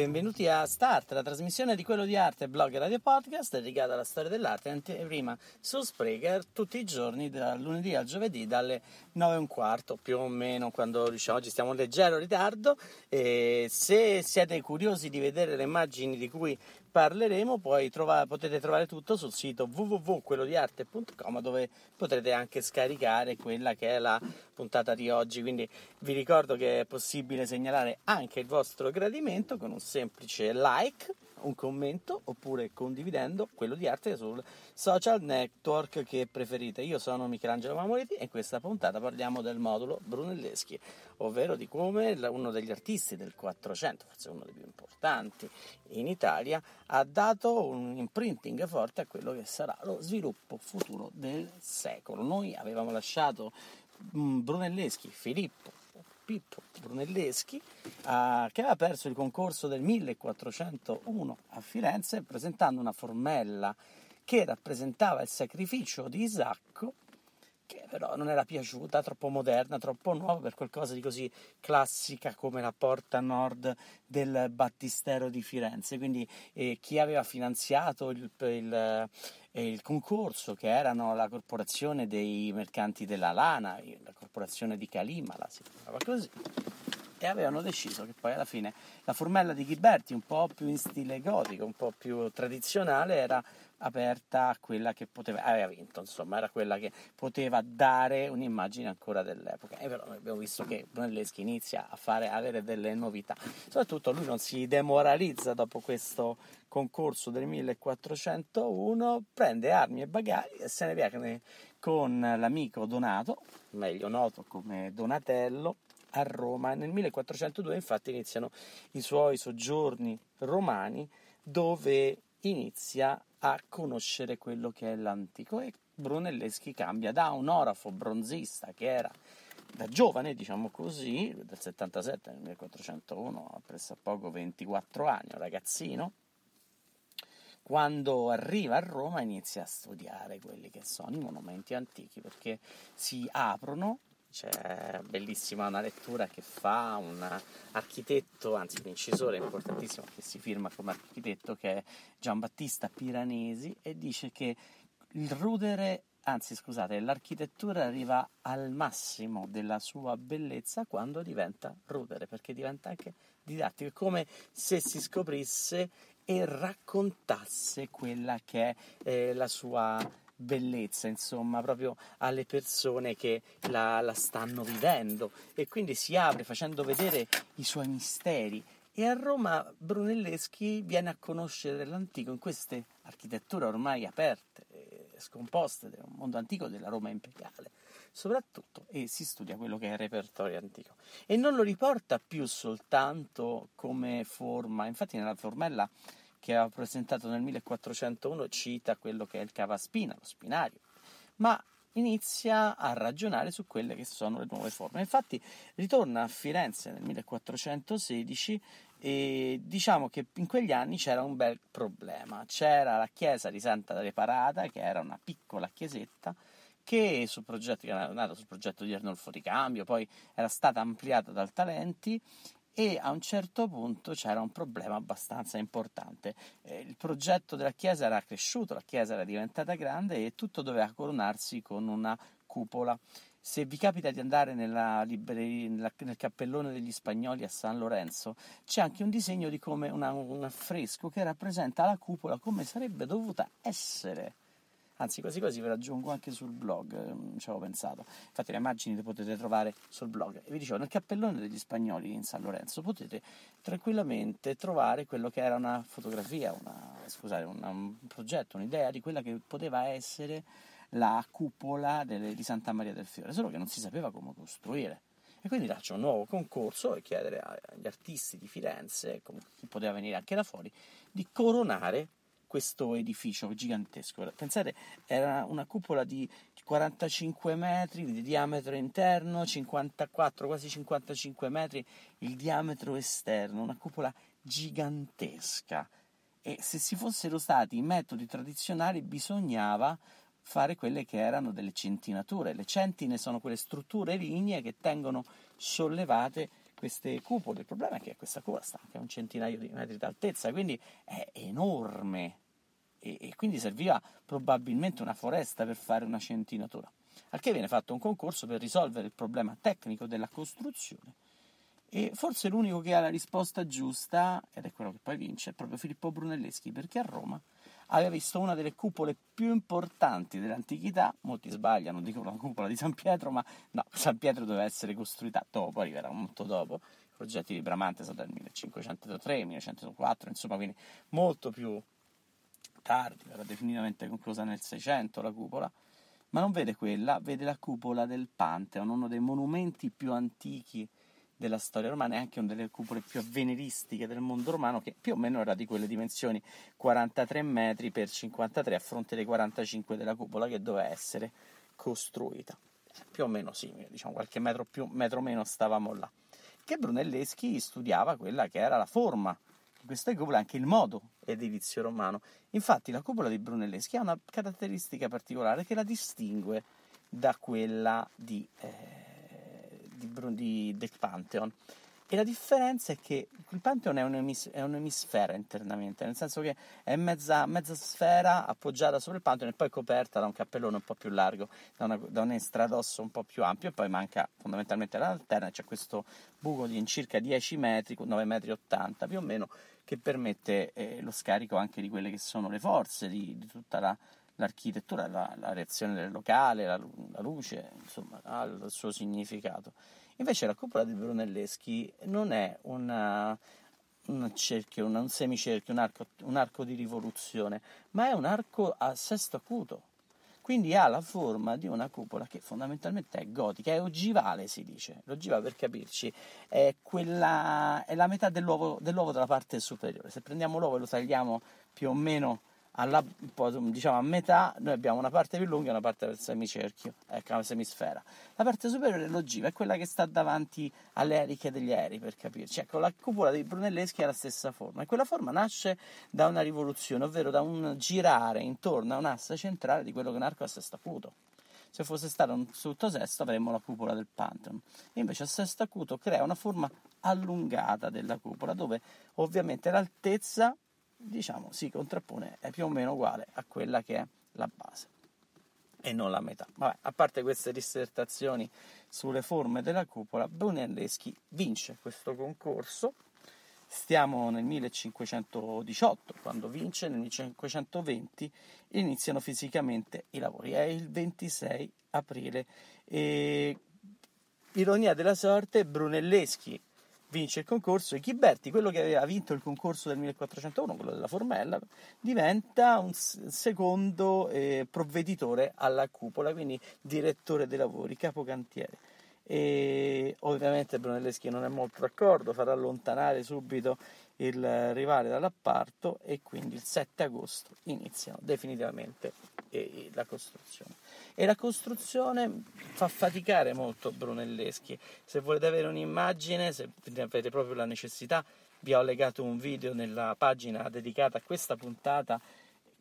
Benvenuti a Start, la trasmissione di quello di arte, blog e radio podcast dedicata alla storia dell'arte e anteprima su Spreaker tutti i giorni dal lunedì al giovedì dalle 9 e un quarto più o meno quando riusciamo, oggi stiamo in leggero ritardo. E se siete curiosi di vedere le immagini di cui parleremo, poi trova, potete trovare tutto sul sito www.quellodiarte.com dove potrete anche scaricare quella che è la puntata di oggi. Quindi vi ricordo che è possibile segnalare anche il vostro gradimento con un semplice like un commento oppure condividendo quello di arte sul social network che preferite. Io sono Michelangelo Mamoliti e in questa puntata parliamo del modulo Brunelleschi, ovvero di come uno degli artisti del 400, forse uno dei più importanti in Italia, ha dato un imprinting forte a quello che sarà lo sviluppo futuro del secolo. Noi avevamo lasciato mm, Brunelleschi, Filippo, Pippo Brunelleschi, eh, che aveva perso il concorso del 1401 a Firenze presentando una formella che rappresentava il sacrificio di Isacco, che però non era piaciuta, troppo moderna, troppo nuova per qualcosa di così classica come la porta nord del battistero di Firenze. Quindi eh, chi aveva finanziato il, il il concorso che erano la corporazione dei mercanti della lana, la corporazione di Calimala, si chiamava così, e avevano deciso che poi alla fine la formella di Ghiberti, un po' più in stile gotico, un po' più tradizionale, era aperta a quella che poteva, aveva vinto, insomma, era quella che poteva dare un'immagine ancora dell'epoca. E però abbiamo visto che Brunelleschi inizia a fare, avere delle novità. Soprattutto lui non si demoralizza dopo questo concorso del 1401, prende armi e bagagli e se ne viene con l'amico Donato, meglio noto come Donatello, a Roma. Nel 1402 infatti iniziano i suoi soggiorni romani dove inizia a conoscere quello che è l'antico e Brunelleschi cambia da un orafo bronzista che era da giovane, diciamo così, del 77 nel 1401, a pressappoco 24 anni, un ragazzino, quando arriva a Roma inizia a studiare quelli che sono i monumenti antichi perché si aprono c'è bellissima una lettura che fa un architetto, anzi un incisore importantissimo che si firma come architetto che è Giambattista Piranesi e dice che il rudere, anzi scusate, l'architettura arriva al massimo della sua bellezza quando diventa rudere, perché diventa anche didattico, è come se si scoprisse e raccontasse quella che è eh, la sua bellezza, insomma, proprio alle persone che la, la stanno vivendo e quindi si apre facendo vedere i suoi misteri. E a Roma Brunelleschi viene a conoscere l'antico in queste architetture ormai aperte, scomposte del mondo antico della Roma imperiale, soprattutto, e si studia quello che è il repertorio antico. E non lo riporta più soltanto come forma, infatti nella formella che aveva presentato nel 1401 cita quello che è il cavaspina, lo spinario, ma inizia a ragionare su quelle che sono le nuove forme. Infatti ritorna a Firenze nel 1416 e diciamo che in quegli anni c'era un bel problema. C'era la chiesa di Santa Reparata, che era una piccola chiesetta, che sul progetto, che era nato sul progetto di Arnolfo Ricambio, poi era stata ampliata dal Talenti e a un certo punto c'era un problema abbastanza importante. Eh, il progetto della chiesa era cresciuto, la chiesa era diventata grande e tutto doveva coronarsi con una cupola. se vi capita di andare nella libreria, nella, nel cappellone degli spagnoli a San Lorenzo, c'è anche un disegno di come un affresco che rappresenta la cupola come sarebbe dovuta essere. Anzi, quasi quasi ve la anche sul blog, non ci avevo pensato. Infatti le immagini le potete trovare sul blog. E vi dicevo, nel cappellone degli spagnoli in San Lorenzo potete tranquillamente trovare quello che era una fotografia, una, scusate, una, un progetto, un'idea di quella che poteva essere la cupola delle, di Santa Maria del Fiore, solo che non si sapeva come costruire. E quindi c'è un nuovo concorso e chiedere agli artisti di Firenze, chi poteva venire anche da fuori, di coronare questo edificio gigantesco. Pensate, era una cupola di 45 metri di diametro interno, 54, quasi 55 metri il diametro esterno, una cupola gigantesca. E se si fossero stati i metodi tradizionali bisognava fare quelle che erano delle centinature. Le centine sono quelle strutture lignee che tengono sollevate queste cupole. Il problema è che questa cupola sta anche a un centinaio di metri d'altezza, quindi è enorme e, e quindi serviva probabilmente una foresta per fare una centinatura. Al che viene fatto un concorso per risolvere il problema tecnico della costruzione. E forse l'unico che ha la risposta giusta, ed è quello che poi vince, è proprio Filippo Brunelleschi, perché a Roma aveva visto una delle cupole più importanti dell'antichità, molti sbagliano, dicono la cupola di San Pietro, ma no, San Pietro doveva essere costruita dopo, arriverà molto dopo, i progetti di Bramante sono del 1503, 1504, insomma, quindi molto più tardi, verrà definitivamente conclusa nel 600 la cupola, ma non vede quella, vede la cupola del Pantheon, uno dei monumenti più antichi della storia romana e anche una delle cupole più avveniristiche del mondo romano, che più o meno era di quelle dimensioni 43 metri per 53 a fronte dei 45 della cupola che doveva essere costruita. Più o meno simile, diciamo qualche metro più, metro meno stavamo là. Che Brunelleschi studiava quella che era la forma questa cupola, anche il modo edilizio romano. Infatti la cupola di Brunelleschi ha una caratteristica particolare che la distingue da quella di... Eh, di, di, del Pantheon. E la differenza è che il Pantheon è, un'emis- è un'emisfera internamente, nel senso che è mezza, mezza, sfera appoggiata sopra il Pantheon e poi coperta da un cappellone un po' più largo, da, una, da un estradosso un po' più ampio e poi manca fondamentalmente la lanterna, c'è questo buco di circa 10 metri, 9 metri 80 più o meno, che permette eh, lo scarico anche di quelle che sono le forze di, di tutta la, l'architettura, la, la, reazione del locale, la, la luce, insomma, ha il suo significato. Invece la cupola di Brunelleschi non è una, un cerchio, un semicerchio, un arco, un arco di rivoluzione, ma è un arco a sesto acuto. Quindi ha la forma di una cupola che fondamentalmente è gotica, è ogivale si dice. L'ogiva per capirci è, quella, è la metà dell'uovo, dell'uovo della parte superiore. Se prendiamo l'uovo e lo tagliamo più o meno alla, diciamo a metà noi abbiamo una parte più lunga e una parte del semicerchio, ecco, una semisfera. La parte superiore dell'ogiva è quella che sta davanti alle eliche degli aerei, per capirci. Ecco, la cupola dei Brunelleschi ha la stessa forma e quella forma nasce da una rivoluzione, ovvero da un girare intorno a un'assa centrale di quello che è un arco a sesto acuto. Se fosse stato un tutto sesto avremmo la cupola del Pantheon. Invece a sesto acuto crea una forma allungata della cupola, dove ovviamente l'altezza diciamo, si contrappone, è più o meno uguale a quella che è la base e non la metà. Vabbè, a parte queste dissertazioni sulle forme della cupola, Brunelleschi vince questo concorso. Stiamo nel 1518, quando vince, nel 1520 iniziano fisicamente i lavori. È il 26 aprile. E, ironia della sorte, Brunelleschi vince il concorso e Ghiberti, quello che aveva vinto il concorso del 1401, quello della Formella, diventa un secondo eh, provveditore alla cupola, quindi direttore dei lavori, capocantiere. E ovviamente Brunelleschi non è molto d'accordo, farà allontanare subito il rivale dall'apparto e quindi il 7 agosto iniziano definitivamente eh, la costruzione. E la costruzione fa faticare molto Brunelleschi. Se volete avere un'immagine, se avete proprio la necessità, vi ho legato un video nella pagina dedicata a questa puntata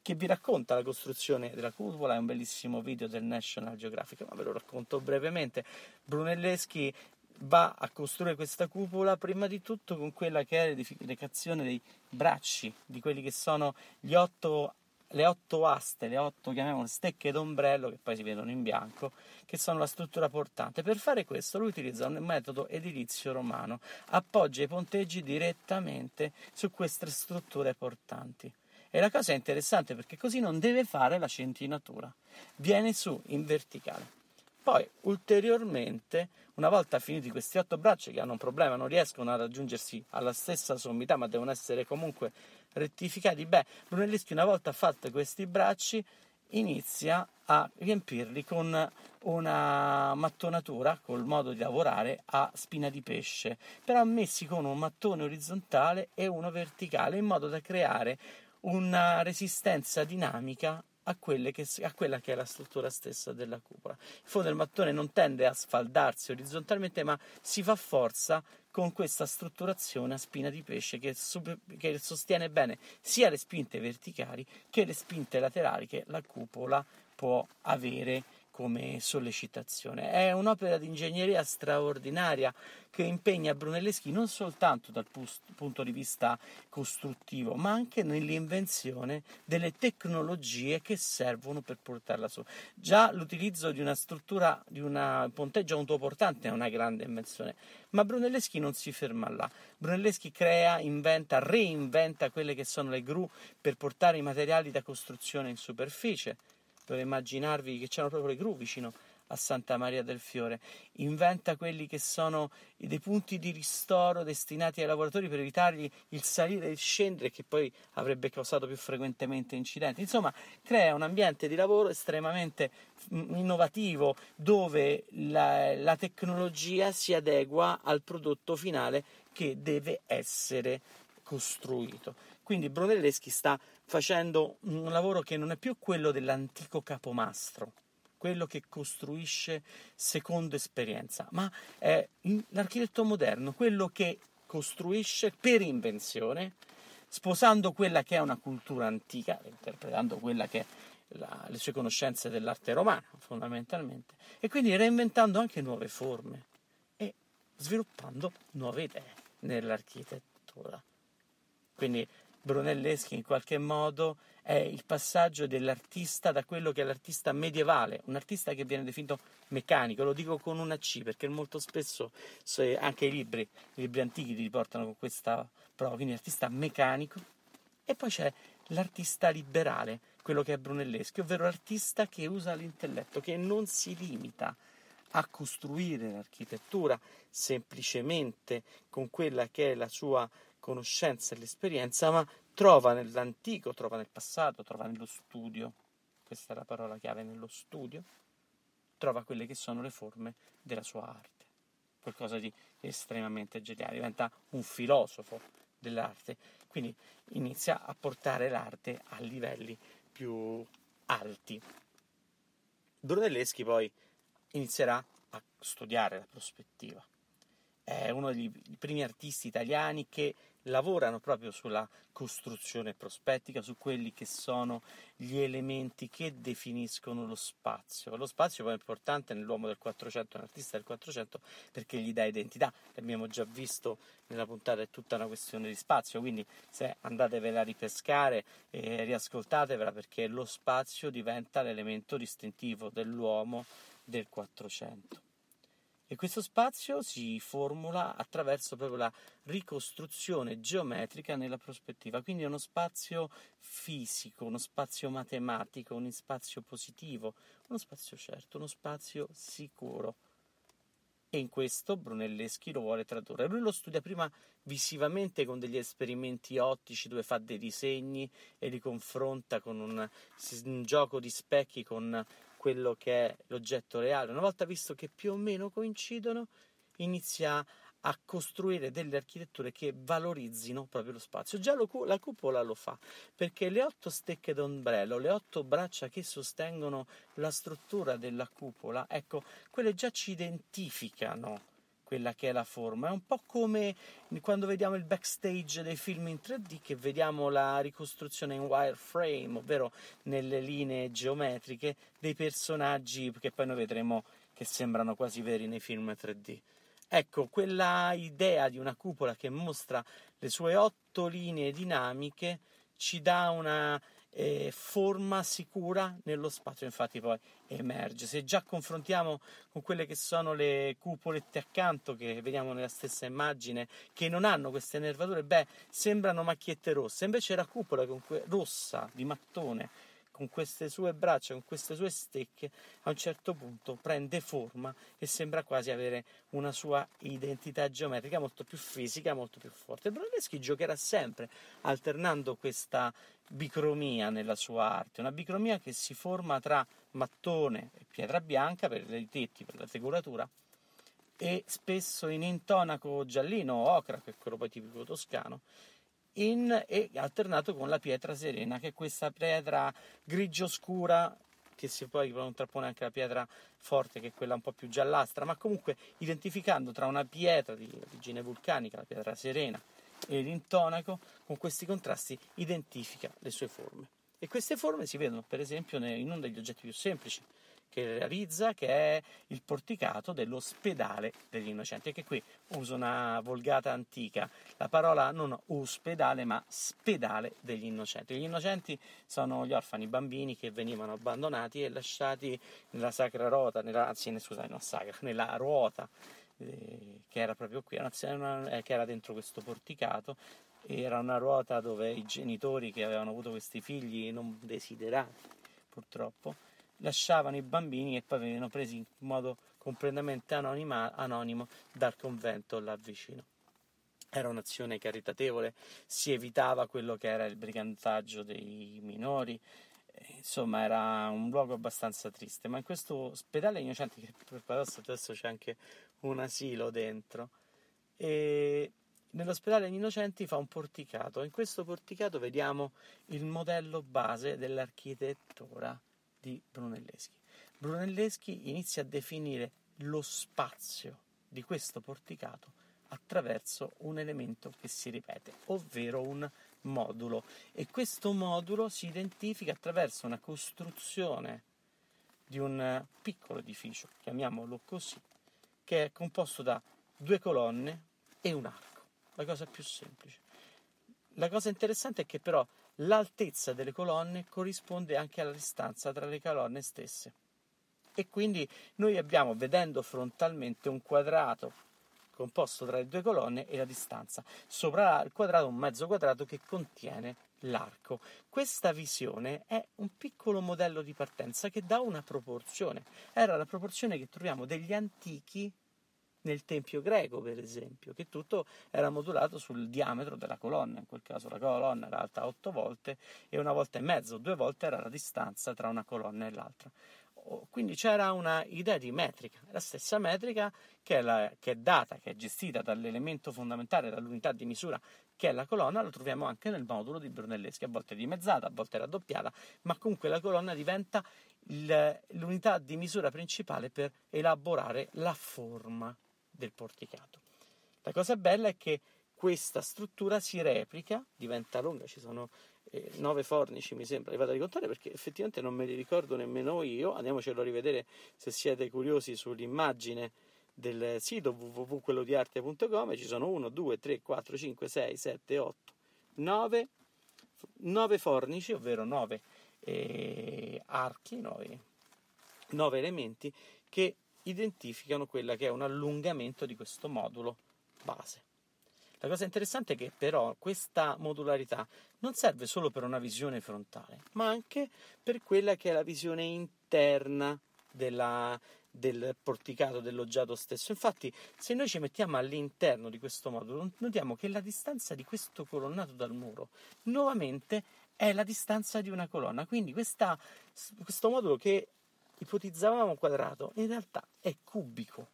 che vi racconta la costruzione della cupola, è un bellissimo video del National Geographic, ma ve lo racconto brevemente. Brunelleschi va a costruire questa cupola prima di tutto con quella che è l'edificazione dei bracci, di quelli che sono gli otto le otto aste, le otto chiamiamole stecche d'ombrello che poi si vedono in bianco, che sono la struttura portante. Per fare questo lui utilizza un metodo edilizio romano, appoggia i ponteggi direttamente su queste strutture portanti. E la cosa è interessante perché così non deve fare la centinatura, viene su in verticale. Poi ulteriormente, una volta finiti questi otto bracci che hanno un problema, non riescono a raggiungersi alla stessa sommità, ma devono essere comunque rettificati, beh, Brunelleschi una volta fatti questi bracci inizia a riempirli con una mattonatura col modo di lavorare a spina di pesce, però messi con un mattone orizzontale e uno verticale in modo da creare una resistenza dinamica a, che, a, quella che è la struttura stessa della cupola. Il fondo del mattone non tende a sfaldarsi orizzontalmente, ma si fa forza con questa strutturazione a spina di pesce che, che sostiene bene sia le spinte verticali che le spinte laterali che la cupola può avere come sollecitazione. È un'opera di ingegneria straordinaria che impegna Brunelleschi non soltanto dal punto di vista costruttivo, ma anche nell'invenzione delle tecnologie che servono per portarla su. Già l'utilizzo di una struttura, di un ponteggio autoportante è una grande invenzione, ma Brunelleschi non si ferma là. Brunelleschi crea, inventa, reinventa quelle che sono le gru per portare i materiali da costruzione in superficie per immaginarvi che c'erano proprio le gru vicino a Santa Maria del Fiore, inventa quelli che sono dei punti di ristoro destinati ai lavoratori per evitargli il salire e il scendere che poi avrebbe causato più frequentemente incidenti. Insomma, crea un ambiente di lavoro estremamente mm, innovativo dove la, la tecnologia si adegua al prodotto finale che deve essere costruito. Quindi Brunelleschi sta facendo un lavoro che non è più quello dell'antico capomastro, quello che costruisce secondo esperienza, ma è l'architetto moderno, quello che costruisce per invenzione, sposando quella che è una cultura antica, interpretando quella che è la, le sue conoscenze dell'arte romana, fondamentalmente, e quindi reinventando anche nuove forme e sviluppando nuove idee nell'architettura. Quindi Brunelleschi in qualche modo è il passaggio dell'artista da quello che è l'artista medievale, un artista che viene definito meccanico, lo dico con una C perché molto spesso anche i libri, i libri antichi ti riportano con questa prova, quindi artista meccanico. E poi c'è l'artista liberale, quello che è Brunelleschi, ovvero l'artista che usa l'intelletto, che non si limita a costruire l'architettura semplicemente con quella che è la sua conoscenza e l'esperienza, ma trova nell'antico, trova nel passato, trova nello studio, questa è la parola chiave, nello studio, trova quelle che sono le forme della sua arte, qualcosa di estremamente geniale, diventa un filosofo dell'arte, quindi inizia a portare l'arte a livelli più alti. Brunelleschi poi inizierà a studiare la prospettiva. È uno dei primi artisti italiani che lavorano proprio sulla costruzione prospettica, su quelli che sono gli elementi che definiscono lo spazio. Lo spazio poi è importante nell'uomo del 400, un artista del 400, perché gli dà identità. L'abbiamo già visto nella puntata, è tutta una questione di spazio, quindi se andatevela a ripescare e riascoltatevela perché lo spazio diventa l'elemento distintivo dell'uomo del 400. E questo spazio si formula attraverso proprio la ricostruzione geometrica nella prospettiva, quindi è uno spazio fisico, uno spazio matematico, uno spazio positivo, uno spazio certo, uno spazio sicuro. E in questo Brunelleschi lo vuole tradurre. Lui lo studia prima visivamente con degli esperimenti ottici dove fa dei disegni e li confronta con un, un gioco di specchi con quello che è l'oggetto reale. Una volta visto che più o meno coincidono, inizia a costruire delle architetture che valorizzino proprio lo spazio. Già lo, la cupola lo fa, perché le otto stecche d'ombrello, le otto braccia che sostengono la struttura della cupola, ecco, quelle già ci identificano quella che è la forma. È un po' come quando vediamo il backstage dei film in 3D che vediamo la ricostruzione in wireframe, ovvero nelle linee geometriche dei personaggi che poi noi vedremo che sembrano quasi veri nei film 3D. Ecco, quella idea di una cupola che mostra le sue otto linee dinamiche ci dà una eh, forma sicura nello spazio, infatti poi emerge. Se già confrontiamo con quelle che sono le cupolette accanto che vediamo nella stessa immagine, che non hanno queste nervature, beh, sembrano macchiette rosse, invece la cupola rossa di mattone con queste sue braccia, con queste sue stecche, a un certo punto prende forma e sembra quasi avere una sua identità geometrica molto più fisica, molto più forte. Brunelleschi giocherà sempre alternando questa bicromia nella sua arte, una bicromia che si forma tra mattone e pietra bianca per i tetti, per la decoratura, e spesso in intonaco giallino o ocra, che è quello poi tipico toscano, in, e alternato con la pietra serena, che è questa pietra grigio scura che si poi contrappone anche alla pietra forte, che è quella un po' più giallastra, ma comunque identificando tra una pietra di origine vulcanica, la pietra serena, e l'intonaco, con questi contrasti identifica le sue forme. E queste forme si vedono per esempio in uno degli oggetti più semplici, che realizza, che è il porticato dell'ospedale degli innocenti. Anche qui uso una volgata antica, la parola non ospedale ma spedale degli innocenti. Gli innocenti sono gli orfani bambini che venivano abbandonati e lasciati nella sacra ruota, nella, anzi scusate, non sacra, nella ruota eh, che era proprio qui, eh, che era dentro questo porticato era una ruota dove i genitori che avevano avuto questi figli non desiderati purtroppo lasciavano i bambini e poi venivano presi in modo completamente anonima, anonimo dal convento là vicino. Era un'azione caritatevole, si evitava quello che era il brigantaggio dei minori, insomma era un luogo abbastanza triste, ma in questo ospedale innocenti, che per paradosso adesso c'è anche un asilo dentro, e nell'ospedale innocenti fa un porticato, in questo porticato vediamo il modello base dell'architettura di Brunelleschi. Brunelleschi inizia a definire lo spazio di questo porticato attraverso un elemento che si ripete, ovvero un modulo e questo modulo si identifica attraverso una costruzione di un piccolo edificio, chiamiamolo così, che è composto da due colonne e un arco, la cosa più semplice. La cosa interessante è che però l'altezza delle colonne corrisponde anche alla distanza tra le colonne stesse. E quindi noi abbiamo, vedendo frontalmente, un quadrato composto tra le due colonne e la distanza. Sopra il quadrato un mezzo quadrato che contiene l'arco. Questa visione è un piccolo modello di partenza che dà una proporzione. Era la proporzione che troviamo degli antichi nel tempio greco, per esempio, che tutto era modulato sul diametro della colonna. In quel caso la colonna era alta 8 volte e una volta e mezzo, due volte era la distanza tra una colonna e l'altra. Quindi c'era una idea di metrica, la stessa metrica che è, la, che è data, che è gestita dall'elemento fondamentale, dall'unità di misura che è la colonna, la troviamo anche nel modulo di Brunelleschi, a volte dimezzata, a volte raddoppiata, ma comunque la colonna diventa l'unità di misura principale per elaborare la forma del porticato. La cosa bella è che questa struttura si replica, diventa lunga, ci sono eh, nove fornici mi sembra, li vado a ricontare perché effettivamente non me li ricordo nemmeno io, andiamocelo a rivedere se siete curiosi sull'immagine del sito www.quellodiarte.com, ci sono 1, 2, 3, 4, 5, 6, 7, 8, 9, 9 fornici, ovvero 9 eh, archi, 9, 9 elementi che identificano quella che è un allungamento di questo modulo base. La cosa interessante è che però questa modularità non serve solo per una visione frontale, ma anche per quella che è la visione interna della, del porticato dell'oggetto stesso. Infatti, se noi ci mettiamo all'interno di questo modulo, notiamo che la distanza di questo colonnato dal muro nuovamente è la distanza di una colonna. Quindi questa, questo modulo che ipotizzavamo quadrato, in realtà è cubico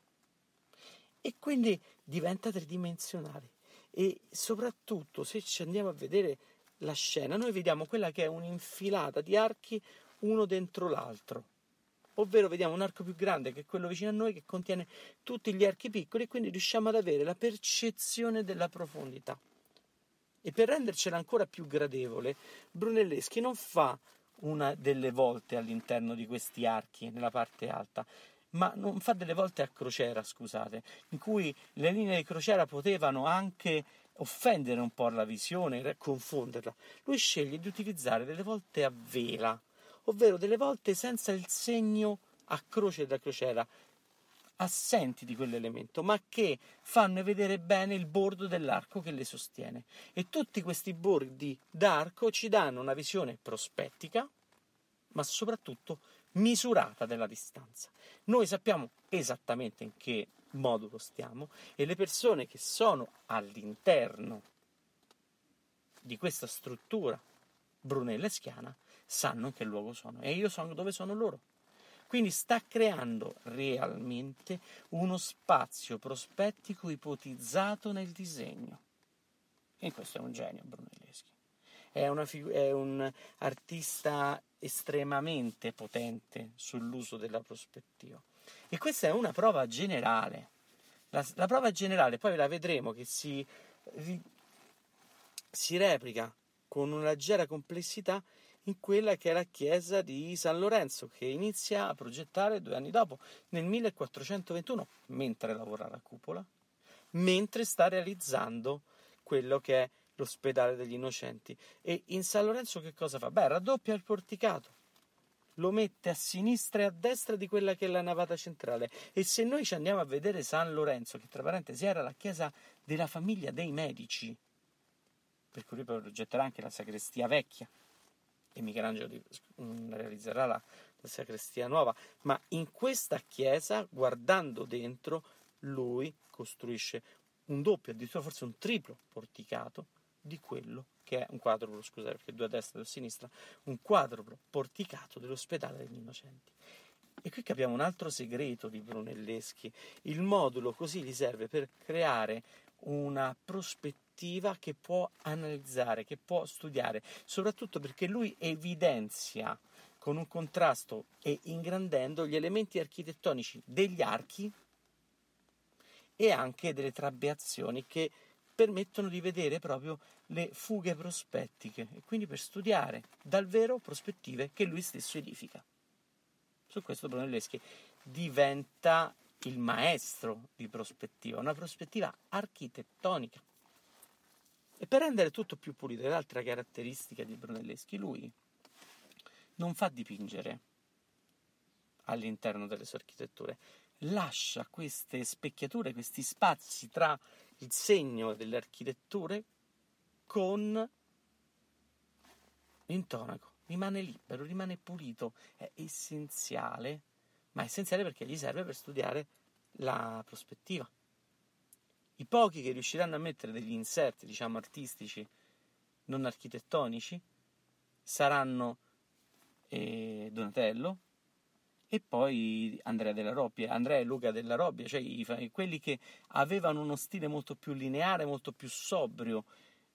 e quindi diventa tridimensionale. E soprattutto se ci andiamo a vedere la scena, noi vediamo quella che è un'infilata di archi uno dentro l'altro. Ovvero vediamo un arco più grande che quello vicino a noi che contiene tutti gli archi piccoli e quindi riusciamo ad avere la percezione della profondità. E per rendercela ancora più gradevole, Brunelleschi non fa una delle volte all'interno di questi archi nella parte alta, ma non fa delle volte a crociera, scusate, in cui le linee di crociera potevano anche offendere un po' la visione, confonderla, lui sceglie di utilizzare delle volte a vela, ovvero delle volte senza il segno a croce da crociera, assenti di quell'elemento, ma che fanno vedere bene il bordo dell'arco che le sostiene. E tutti questi bordi d'arco ci danno una visione prospettica, ma soprattutto misurata della distanza. Noi sappiamo esattamente in che modulo stiamo e le persone che sono all'interno di questa struttura brunelleschiana sanno in che luogo sono e io so dove sono loro. Quindi sta creando realmente uno spazio prospettico ipotizzato nel disegno. E questo è un genio Brunelleschi. È, figu- è un artista estremamente potente sull'uso della prospettiva. E questa è una prova generale. La, la prova generale, poi la vedremo, che si, si replica con una leggera complessità in quella che è la chiesa di San Lorenzo, che inizia a progettare due anni dopo, nel 1421, mentre lavora alla cupola, mentre sta realizzando quello che è l'ospedale degli innocenti. E in San Lorenzo che cosa fa? Beh, raddoppia il porticato, lo mette a sinistra e a destra di quella che è la navata centrale. E se noi ci andiamo a vedere San Lorenzo, che tra parentesi era la chiesa della famiglia dei medici, per cui progetterà anche la sacrestia vecchia, e Michelangelo mm, realizzerà la, la sacrestia nuova, ma in questa chiesa, guardando dentro, lui costruisce un doppio, addirittura forse un triplo porticato di quello che è un quadruplo, scusate perché due a destra e due a sinistra, un quadruplo porticato dell'ospedale degli innocenti. E qui capiamo un altro segreto di Brunelleschi. Il modulo così gli serve per creare una prospettiva che può analizzare, che può studiare, soprattutto perché lui evidenzia con un contrasto e ingrandendo gli elementi architettonici degli archi e anche delle trabeazioni che permettono di vedere proprio le fughe prospettiche e quindi per studiare dal vero prospettive che lui stesso edifica. Su questo Brunelleschi diventa il maestro di prospettiva, una prospettiva architettonica. E per rendere tutto più pulito, l'altra caratteristica di Brunelleschi, lui non fa dipingere all'interno delle sue architetture, lascia queste specchiature, questi spazi tra il segno delle architetture con l'intonaco. Rimane libero, rimane pulito, è essenziale ma è essenziale perché gli serve per studiare la prospettiva. I pochi che riusciranno a mettere degli inserti, diciamo, artistici, non architettonici, saranno eh, Donatello e poi Andrea della Robbia, Andrea e Luca della Robbia, cioè i, quelli che avevano uno stile molto più lineare, molto più sobrio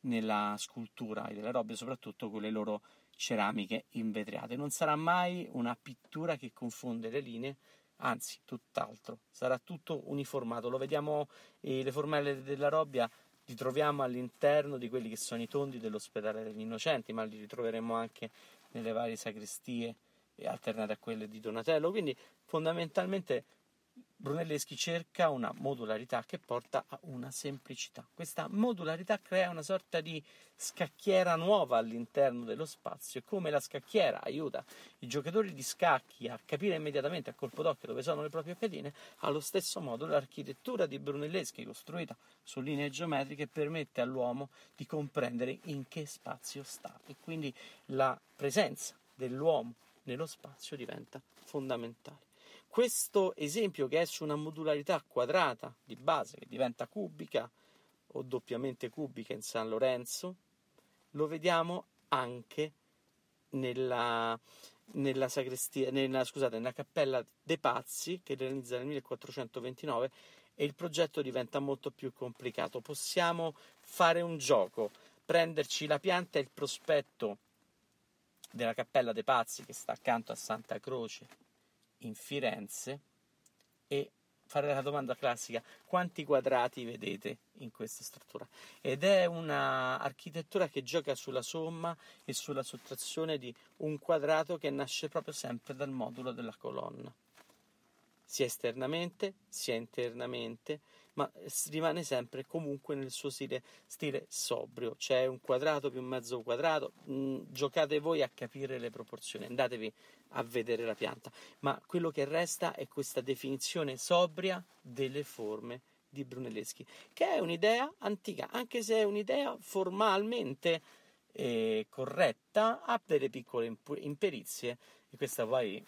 nella scultura e della Robbia, soprattutto con le loro ceramiche invetriate. Non sarà mai una pittura che confonde le linee, anzi, tutt'altro, sarà tutto uniformato. Lo vediamo, eh, le formelle della Robbia li troviamo all'interno di quelli che sono i tondi dell'ospedale degli innocenti, ma li ritroveremo anche nelle varie sacrestie alternate a quelle di Donatello. Quindi fondamentalmente Brunelleschi cerca una modularità che porta a una semplicità. Questa modularità crea una sorta di scacchiera nuova all'interno dello spazio come la scacchiera aiuta i giocatori di scacchi a capire immediatamente a colpo d'occhio dove sono le proprie pedine, allo stesso modo l'architettura di Brunelleschi costruita su linee geometriche permette all'uomo di comprendere in che spazio sta e quindi la presenza dell'uomo nello spazio diventa fondamentale. Questo esempio che è su una modularità quadrata di base che diventa cubica o doppiamente cubica in San Lorenzo, lo vediamo anche nella, nella, nella, scusate, nella cappella dei Pazzi che realizza nel 1429 e il progetto diventa molto più complicato. Possiamo fare un gioco, prenderci la pianta e il prospetto della cappella dei Pazzi che sta accanto a Santa Croce in Firenze e fare la domanda classica: quanti quadrati vedete in questa struttura? Ed è un'architettura che gioca sulla somma e sulla sottrazione di un quadrato che nasce proprio sempre dal modulo della colonna, sia esternamente sia internamente, ma rimane sempre comunque nel suo stile, stile sobrio. C'è un quadrato più mezzo quadrato, mm, giocate voi a capire le proporzioni, andatevi a vedere la pianta, ma quello che resta è questa definizione sobria delle forme di Brunelleschi, che è un'idea antica, anche se è un'idea formalmente eh, corretta, ha delle piccole imperizie. E questa poi,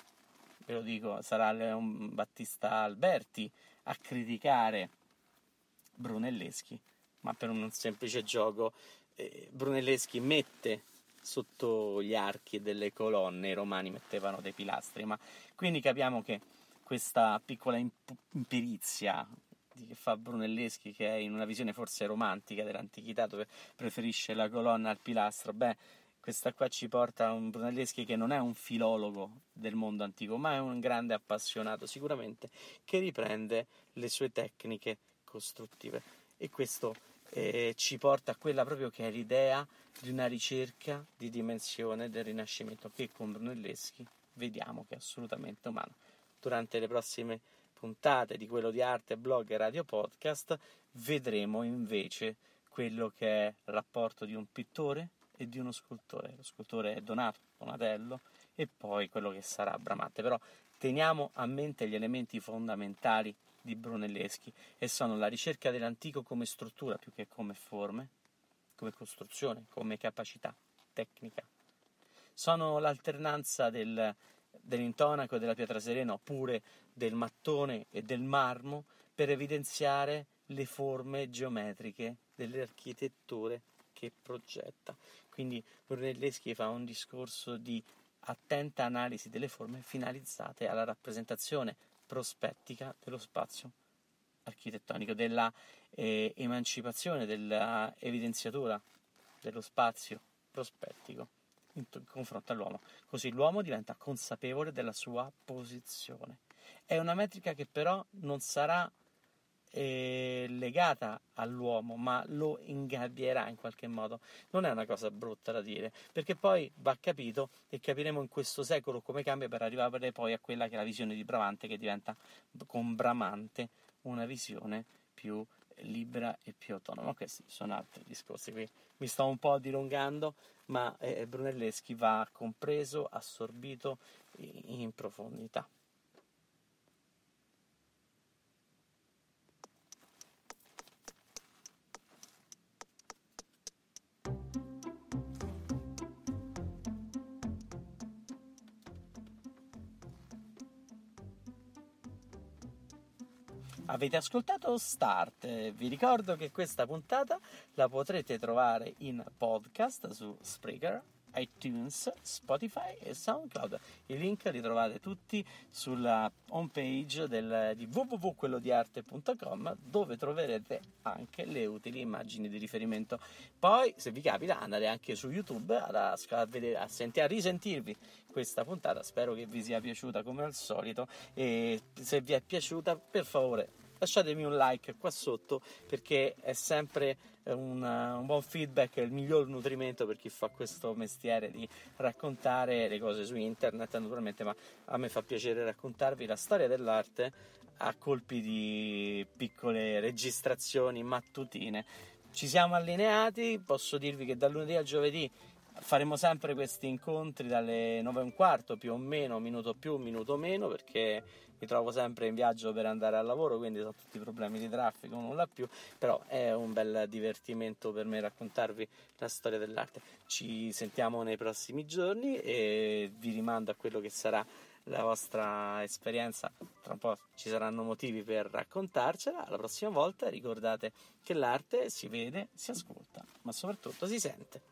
ve lo dico, sarà Leon Battista Alberti a criticare Brunelleschi, ma per un semplice gioco eh, Brunelleschi mette sotto gli archi delle colonne, i romani mettevano dei pilastri, ma quindi capiamo che questa piccola imp- imperizia che fa Brunelleschi, che è in una visione forse romantica dell'antichità, dove preferisce la colonna al pilastro, beh, questa qua ci porta a un Brunelleschi che non è un filologo del mondo antico, ma è un grande appassionato sicuramente che riprende le sue tecniche costruttive. E questo eh, ci porta a quella proprio che è l'idea di una ricerca di dimensione del Rinascimento che con Brunelleschi vediamo che è assolutamente umano. Durante le prossime puntate di quello di arte, blog e radio podcast, vedremo invece quello che è il rapporto di un pittore e di uno scultore. Lo scultore è Donato, Donatello, e poi quello che sarà Bramante. Però teniamo a mente gli elementi fondamentali di Brunelleschi e sono la ricerca dell'antico come struttura più che come forme, come costruzione, come capacità tecnica. Sono l'alternanza del, dell'intonaco e della pietra serena oppure del mattone e del marmo per evidenziare le forme geometriche delle architetture che progetta. Quindi Brunelleschi fa un discorso di attenta analisi delle forme finalizzate alla rappresentazione prospettica dello spazio architettonico, della eh, emancipazione, della evidenziatura dello spazio prospettico in, in confronto all'uomo. Così l'uomo diventa consapevole della sua posizione. È una metrica che però non sarà eh, legata all'uomo, ma lo ingabbierà in qualche modo. Non è una cosa brutta da dire, perché poi va capito e capiremo in questo secolo come cambia per arrivare poi a quella che è la visione di Bramante, che diventa con Bramante una visione più libera e più autonoma. Questi sono altri discorsi qui. Mi sto un po' dilungando, ma eh, Brunelleschi va compreso, assorbito in profondità. Avete ascoltato Start, vi ricordo che questa puntata la potrete trovare in podcast su Spreaker, iTunes, Spotify e SoundCloud. I link li trovate tutti sulla homepage del, di www.quellodiarte.com dove troverete anche le utili immagini di riferimento. Poi, se vi capita, andate anche su YouTube a, a, vedere, a, sentire, a risentirvi questa puntata. Spero che vi sia piaciuta come al solito e se vi è piaciuta, per favore lasciatemi un like qua sotto perché è sempre un, un, buon feedback, il miglior nutrimento per chi fa questo mestiere di raccontare le cose su internet naturalmente, ma a me fa piacere raccontarvi la storia dell'arte a colpi di piccole registrazioni mattutine. Ci siamo allineati, posso dirvi che dal lunedì al giovedì faremo sempre questi incontri dalle 9 e un quarto più o meno, minuto più, minuto meno, perché mi trovo sempre in viaggio per andare al lavoro, quindi ho tutti i problemi di traffico, nulla più, però è un bel divertimento per me raccontarvi la storia dell'arte. Ci sentiamo nei prossimi giorni e vi rimando a quello che sarà la vostra esperienza, tra un po' ci saranno motivi per raccontarcela, la prossima volta ricordate che l'arte si vede, si ascolta, ma soprattutto si sente.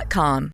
com.